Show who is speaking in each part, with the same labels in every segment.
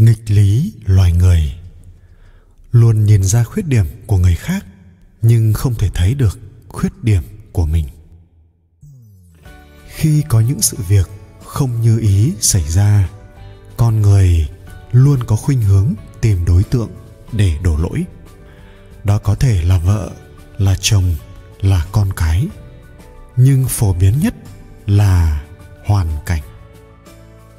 Speaker 1: nghịch lý loài người. Luôn nhìn ra khuyết điểm của người khác, nhưng không thể thấy được khuyết điểm của mình. Khi có những sự việc không như ý xảy ra, con người luôn có khuynh hướng tìm đối tượng để đổ lỗi. Đó có thể là vợ, là chồng, là con cái, nhưng phổ biến nhất là hoàn cảnh.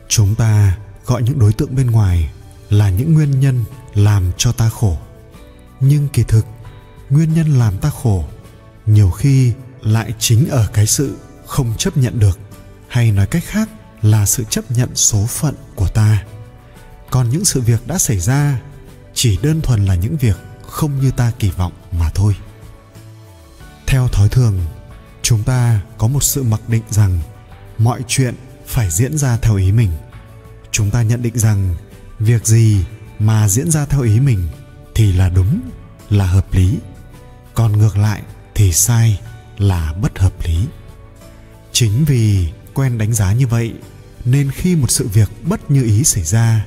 Speaker 1: Chúng ta gọi những đối tượng bên ngoài là những nguyên nhân làm cho ta khổ. Nhưng kỳ thực, nguyên nhân làm ta khổ nhiều khi lại chính ở cái sự không chấp nhận được, hay nói cách khác là sự chấp nhận số phận của ta. Còn những sự việc đã xảy ra chỉ đơn thuần là những việc không như ta kỳ vọng mà thôi. Theo thói thường, chúng ta có một sự mặc định rằng mọi chuyện phải diễn ra theo ý mình chúng ta nhận định rằng việc gì mà diễn ra theo ý mình thì là đúng, là hợp lý. Còn ngược lại thì sai, là bất hợp lý. Chính vì quen đánh giá như vậy nên khi một sự việc bất như ý xảy ra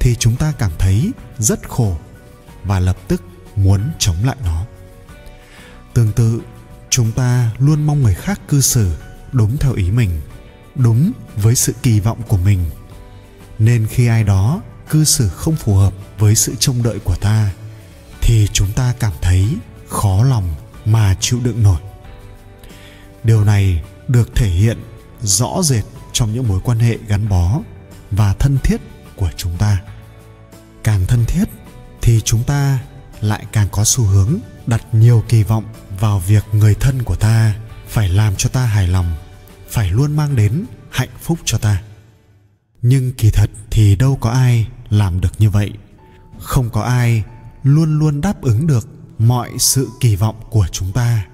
Speaker 1: thì chúng ta cảm thấy rất khổ và lập tức muốn chống lại nó. Tương tự, chúng ta luôn mong người khác cư xử đúng theo ý mình, đúng với sự kỳ vọng của mình nên khi ai đó cư xử không phù hợp với sự trông đợi của ta, thì chúng ta cảm thấy khó lòng mà chịu đựng nổi. Điều này được thể hiện rõ rệt trong những mối quan hệ gắn bó và thân thiết của chúng ta. Càng thân thiết thì chúng ta lại càng có xu hướng đặt nhiều kỳ vọng vào việc người thân của ta phải làm cho ta hài lòng, phải luôn mang đến hạnh phúc cho ta nhưng kỳ thật thì đâu có ai làm được như vậy. Không có ai luôn luôn đáp ứng được mọi sự kỳ vọng của chúng ta.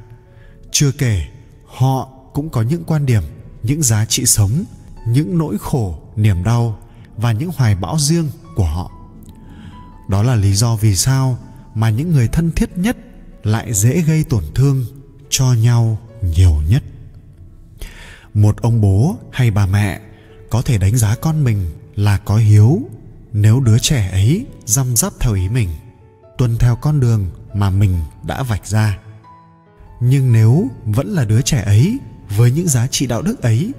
Speaker 1: Chưa kể, họ cũng có những quan điểm, những giá trị sống, những nỗi khổ, niềm đau và những hoài bão riêng của họ. Đó là lý do vì sao mà những người thân thiết nhất lại dễ gây tổn thương cho nhau nhiều nhất. Một ông bố hay bà mẹ có thể đánh giá con mình là có hiếu nếu đứa trẻ ấy răm rắp theo ý mình, tuân theo con đường mà mình đã vạch ra. Nhưng nếu vẫn là đứa trẻ ấy với những giá trị đạo đức ấy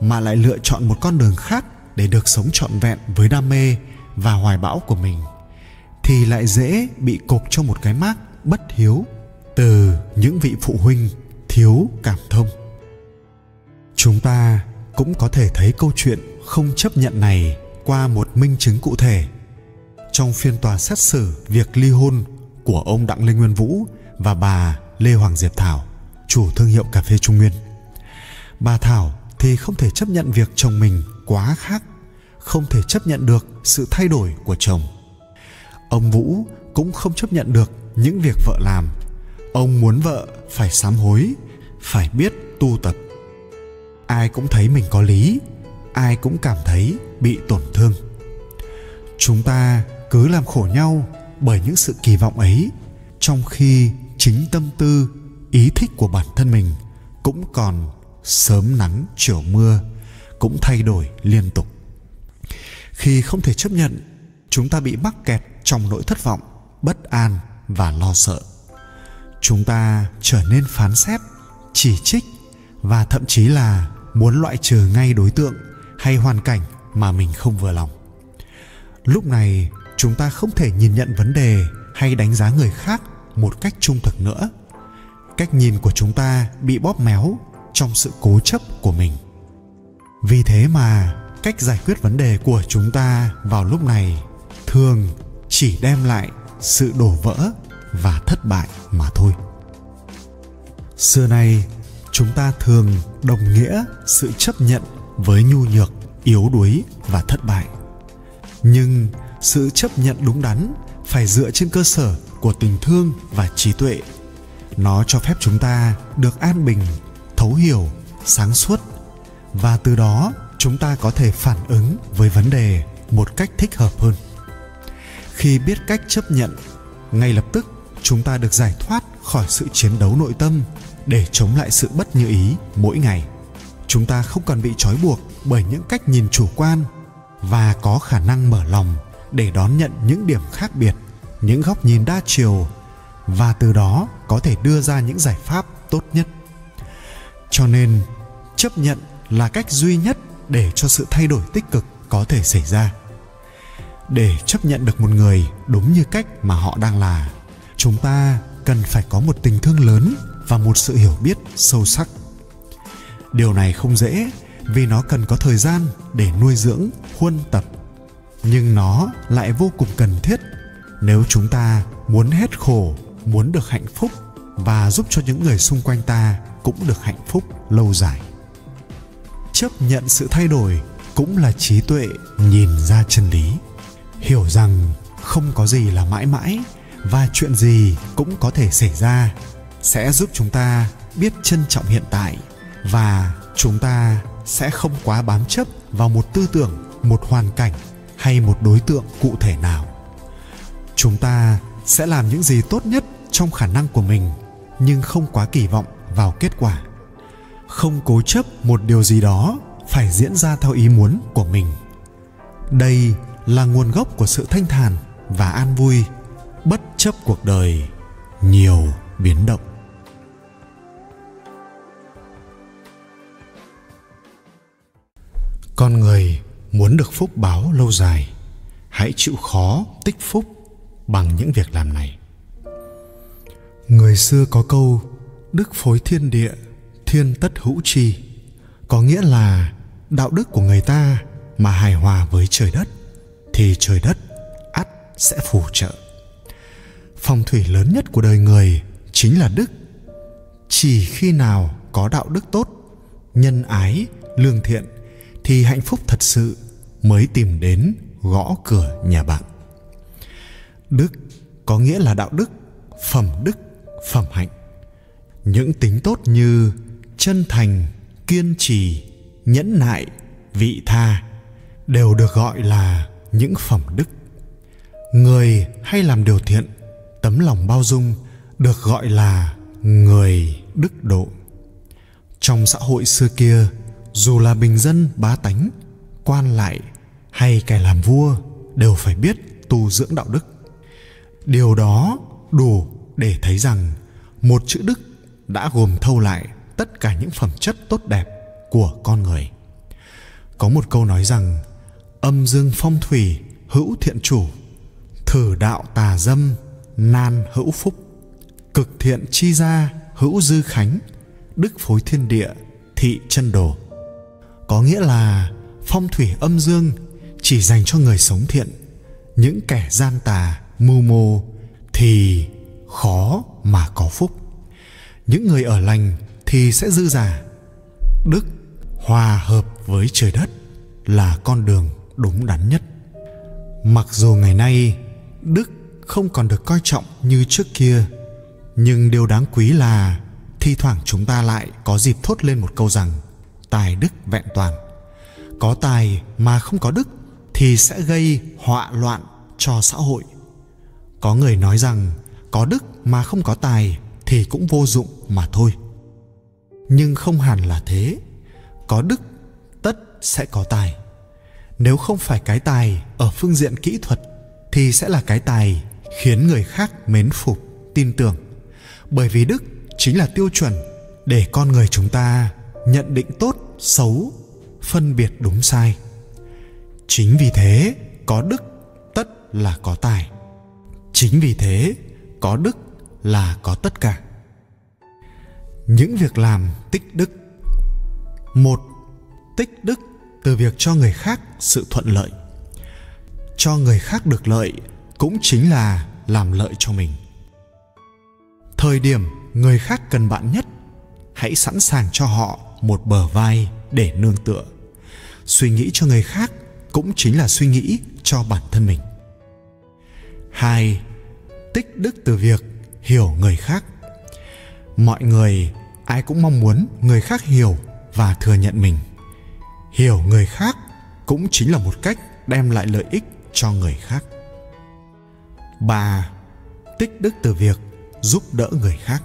Speaker 1: mà lại lựa chọn một con đường khác để được sống trọn vẹn với đam mê và hoài bão của mình, thì lại dễ bị cột cho một cái mác bất hiếu từ những vị phụ huynh thiếu cảm thông. Chúng ta cũng có thể thấy câu chuyện không chấp nhận này qua một minh chứng cụ thể. Trong phiên tòa xét xử việc ly hôn của ông đặng lê nguyên vũ và bà lê hoàng diệp thảo, chủ thương hiệu cà phê trung nguyên, bà thảo thì không thể chấp nhận việc chồng mình quá khác, không thể chấp nhận được sự thay đổi của chồng. Ông vũ cũng không chấp nhận được những việc vợ làm. Ông muốn vợ phải sám hối, phải biết tu tập ai cũng thấy mình có lý, ai cũng cảm thấy bị tổn thương. Chúng ta cứ làm khổ nhau bởi những sự kỳ vọng ấy, trong khi chính tâm tư, ý thích của bản thân mình cũng còn sớm nắng chiều mưa, cũng thay đổi liên tục. Khi không thể chấp nhận, chúng ta bị mắc kẹt trong nỗi thất vọng, bất an và lo sợ. Chúng ta trở nên phán xét, chỉ trích và thậm chí là muốn loại trừ ngay đối tượng hay hoàn cảnh mà mình không vừa lòng. Lúc này, chúng ta không thể nhìn nhận vấn đề hay đánh giá người khác một cách trung thực nữa. Cách nhìn của chúng ta bị bóp méo trong sự cố chấp của mình. Vì thế mà, cách giải quyết vấn đề của chúng ta vào lúc này thường chỉ đem lại sự đổ vỡ và thất bại mà thôi. Xưa nay chúng ta thường đồng nghĩa sự chấp nhận với nhu nhược, yếu đuối và thất bại. Nhưng sự chấp nhận đúng đắn phải dựa trên cơ sở của tình thương và trí tuệ. Nó cho phép chúng ta được an bình, thấu hiểu, sáng suốt. Và từ đó, chúng ta có thể phản ứng với vấn đề một cách thích hợp hơn. Khi biết cách chấp nhận, ngay lập tức chúng ta được giải thoát khỏi sự chiến đấu nội tâm để chống lại sự bất như ý mỗi ngày. Chúng ta không còn bị trói buộc bởi những cách nhìn chủ quan và có khả năng mở lòng để đón nhận những điểm khác biệt, những góc nhìn đa chiều và từ đó có thể đưa ra những giải pháp tốt nhất. Cho nên, chấp nhận là cách duy nhất để cho sự thay đổi tích cực có thể xảy ra. Để chấp nhận được một người đúng như cách mà họ đang là, chúng ta cần phải có một tình thương lớn và một sự hiểu biết sâu sắc. Điều này không dễ vì nó cần có thời gian để nuôi dưỡng, huân tập. Nhưng nó lại vô cùng cần thiết nếu chúng ta muốn hết khổ, muốn được hạnh phúc và giúp cho những người xung quanh ta cũng được hạnh phúc lâu dài. Chấp nhận sự thay đổi cũng là trí tuệ nhìn ra chân lý. Hiểu rằng không có gì là mãi mãi và chuyện gì cũng có thể xảy ra sẽ giúp chúng ta biết trân trọng hiện tại và chúng ta sẽ không quá bám chấp vào một tư tưởng, một hoàn cảnh hay một đối tượng cụ thể nào. Chúng ta sẽ làm những gì tốt nhất trong khả năng của mình, nhưng không quá kỳ vọng vào kết quả. Không cố chấp một điều gì đó phải diễn ra theo ý muốn của mình. Đây là nguồn gốc của sự thanh thản và an vui, bất chấp cuộc đời, nhiều biến động. Con người muốn được phúc báo lâu dài, hãy chịu khó tích phúc bằng những việc làm này. Người xưa có câu, đức phối thiên địa, thiên tất hữu chi. Có nghĩa là đạo đức của người ta mà hài hòa với trời đất, thì trời đất ắt sẽ phù trợ. Phong thủy lớn nhất của đời người chính là đức. Chỉ khi nào có đạo đức tốt, nhân ái, lương thiện thì hạnh phúc thật sự mới tìm đến gõ cửa nhà bạn. Đức có nghĩa là đạo đức, phẩm đức, phẩm hạnh. Những tính tốt như chân thành, kiên trì, nhẫn nại, vị tha đều được gọi là những phẩm đức. Người hay làm điều thiện, tấm lòng bao dung được gọi là người đức độ. Trong xã hội xưa kia dù là bình dân, bá tánh, quan lại hay kẻ làm vua đều phải biết tu dưỡng đạo đức. Điều đó đủ để thấy rằng một chữ đức đã gồm thâu lại tất cả những phẩm chất tốt đẹp của con người. Có một câu nói rằng, âm dương phong thủy hữu thiện chủ, thử đạo tà dâm nan hữu phúc, cực thiện chi gia hữu dư khánh, đức phối thiên địa, thị chân đồ có nghĩa là phong thủy âm dương chỉ dành cho người sống thiện. Những kẻ gian tà, mưu mô thì khó mà có phúc. Những người ở lành thì sẽ dư giả. Đức hòa hợp với trời đất là con đường đúng đắn nhất. Mặc dù ngày nay đức không còn được coi trọng như trước kia, nhưng điều đáng quý là thi thoảng chúng ta lại có dịp thốt lên một câu rằng tài đức vẹn toàn. Có tài mà không có đức thì sẽ gây họa loạn cho xã hội. Có người nói rằng có đức mà không có tài thì cũng vô dụng mà thôi. Nhưng không hẳn là thế. Có đức, tất sẽ có tài. Nếu không phải cái tài ở phương diện kỹ thuật thì sẽ là cái tài khiến người khác mến phục, tin tưởng. Bởi vì đức chính là tiêu chuẩn để con người chúng ta nhận định tốt, xấu, phân biệt đúng sai. Chính vì thế, có đức, tất là có tài. Chính vì thế, có đức là có tất cả. Những việc làm tích đức. Một, tích đức từ việc cho người khác sự thuận lợi. Cho người khác được lợi cũng chính là làm lợi cho mình. Thời điểm người khác cần bạn nhất, hãy sẵn sàng cho họ một bờ vai để nương tựa. Suy nghĩ cho người khác cũng chính là suy nghĩ cho bản thân mình. Hai, tích đức từ việc hiểu người khác. Mọi người, ai cũng mong muốn người khác hiểu và thừa nhận mình. Hiểu người khác cũng chính là một cách đem lại lợi ích cho người khác. Ba, tích đức từ việc giúp đỡ người khác.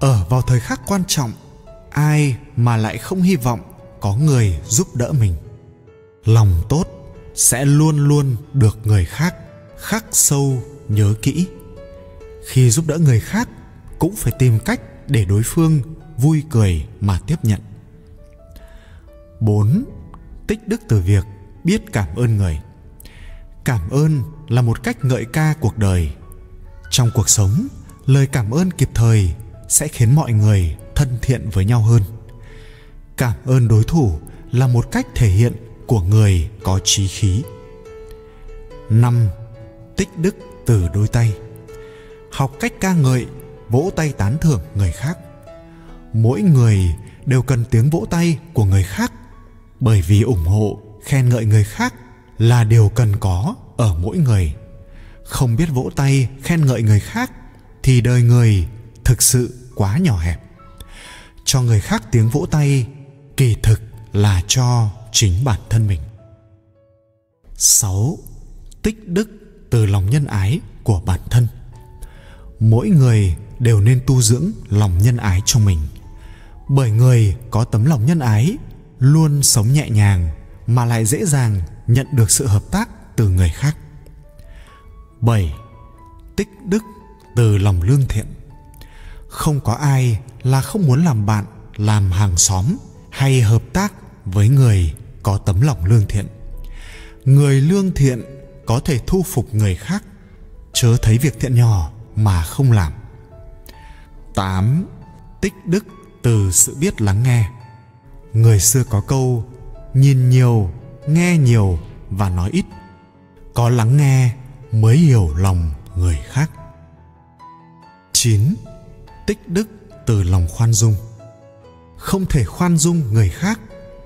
Speaker 1: Ở vào thời khắc quan trọng ai mà lại không hy vọng có người giúp đỡ mình lòng tốt sẽ luôn luôn được người khác khắc sâu nhớ kỹ khi giúp đỡ người khác cũng phải tìm cách để đối phương vui cười mà tiếp nhận 4. Tích đức từ việc biết cảm ơn người. Cảm ơn là một cách ngợi ca cuộc đời. Trong cuộc sống, lời cảm ơn kịp thời sẽ khiến mọi người thân thiện với nhau hơn. Cảm ơn đối thủ là một cách thể hiện của người có trí khí. 5. Tích đức từ đôi tay. Học cách ca ngợi, vỗ tay tán thưởng người khác. Mỗi người đều cần tiếng vỗ tay của người khác bởi vì ủng hộ khen ngợi người khác là điều cần có ở mỗi người không biết vỗ tay khen ngợi người khác thì đời người thực sự quá nhỏ hẹp cho người khác tiếng vỗ tay, kỳ thực là cho chính bản thân mình 6. Tích đức từ lòng nhân ái của bản thân. Mỗi người đều nên tu dưỡng lòng nhân ái trong mình. Bởi người có tấm lòng nhân ái luôn sống nhẹ nhàng mà lại dễ dàng nhận được sự hợp tác từ người khác. 7. Tích đức từ lòng lương thiện. Không có ai là không muốn làm bạn, làm hàng xóm hay hợp tác với người có tấm lòng lương thiện. Người lương thiện có thể thu phục người khác, chớ thấy việc thiện nhỏ mà không làm. 8. Tích đức từ sự biết lắng nghe người xưa có câu nhìn nhiều nghe nhiều và nói ít có lắng nghe mới hiểu lòng người khác 9. Tích đức từ lòng khoan dung. Không thể khoan dung người khác,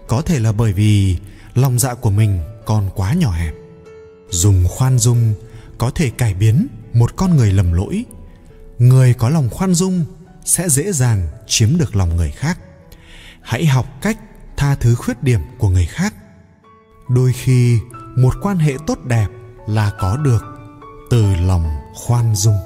Speaker 1: Có thể là bởi vì lòng dạ của mình còn quá nhỏ hẹp. Dùng khoan dung có thể cải biến một con người lầm lỗi. Người có lòng khoan dung sẽ dễ dàng chiếm được lòng người khác. Hãy học cách tha thứ khuyết điểm của người khác. Đôi khi, một quan hệ tốt đẹp là có được từ lòng khoan dung.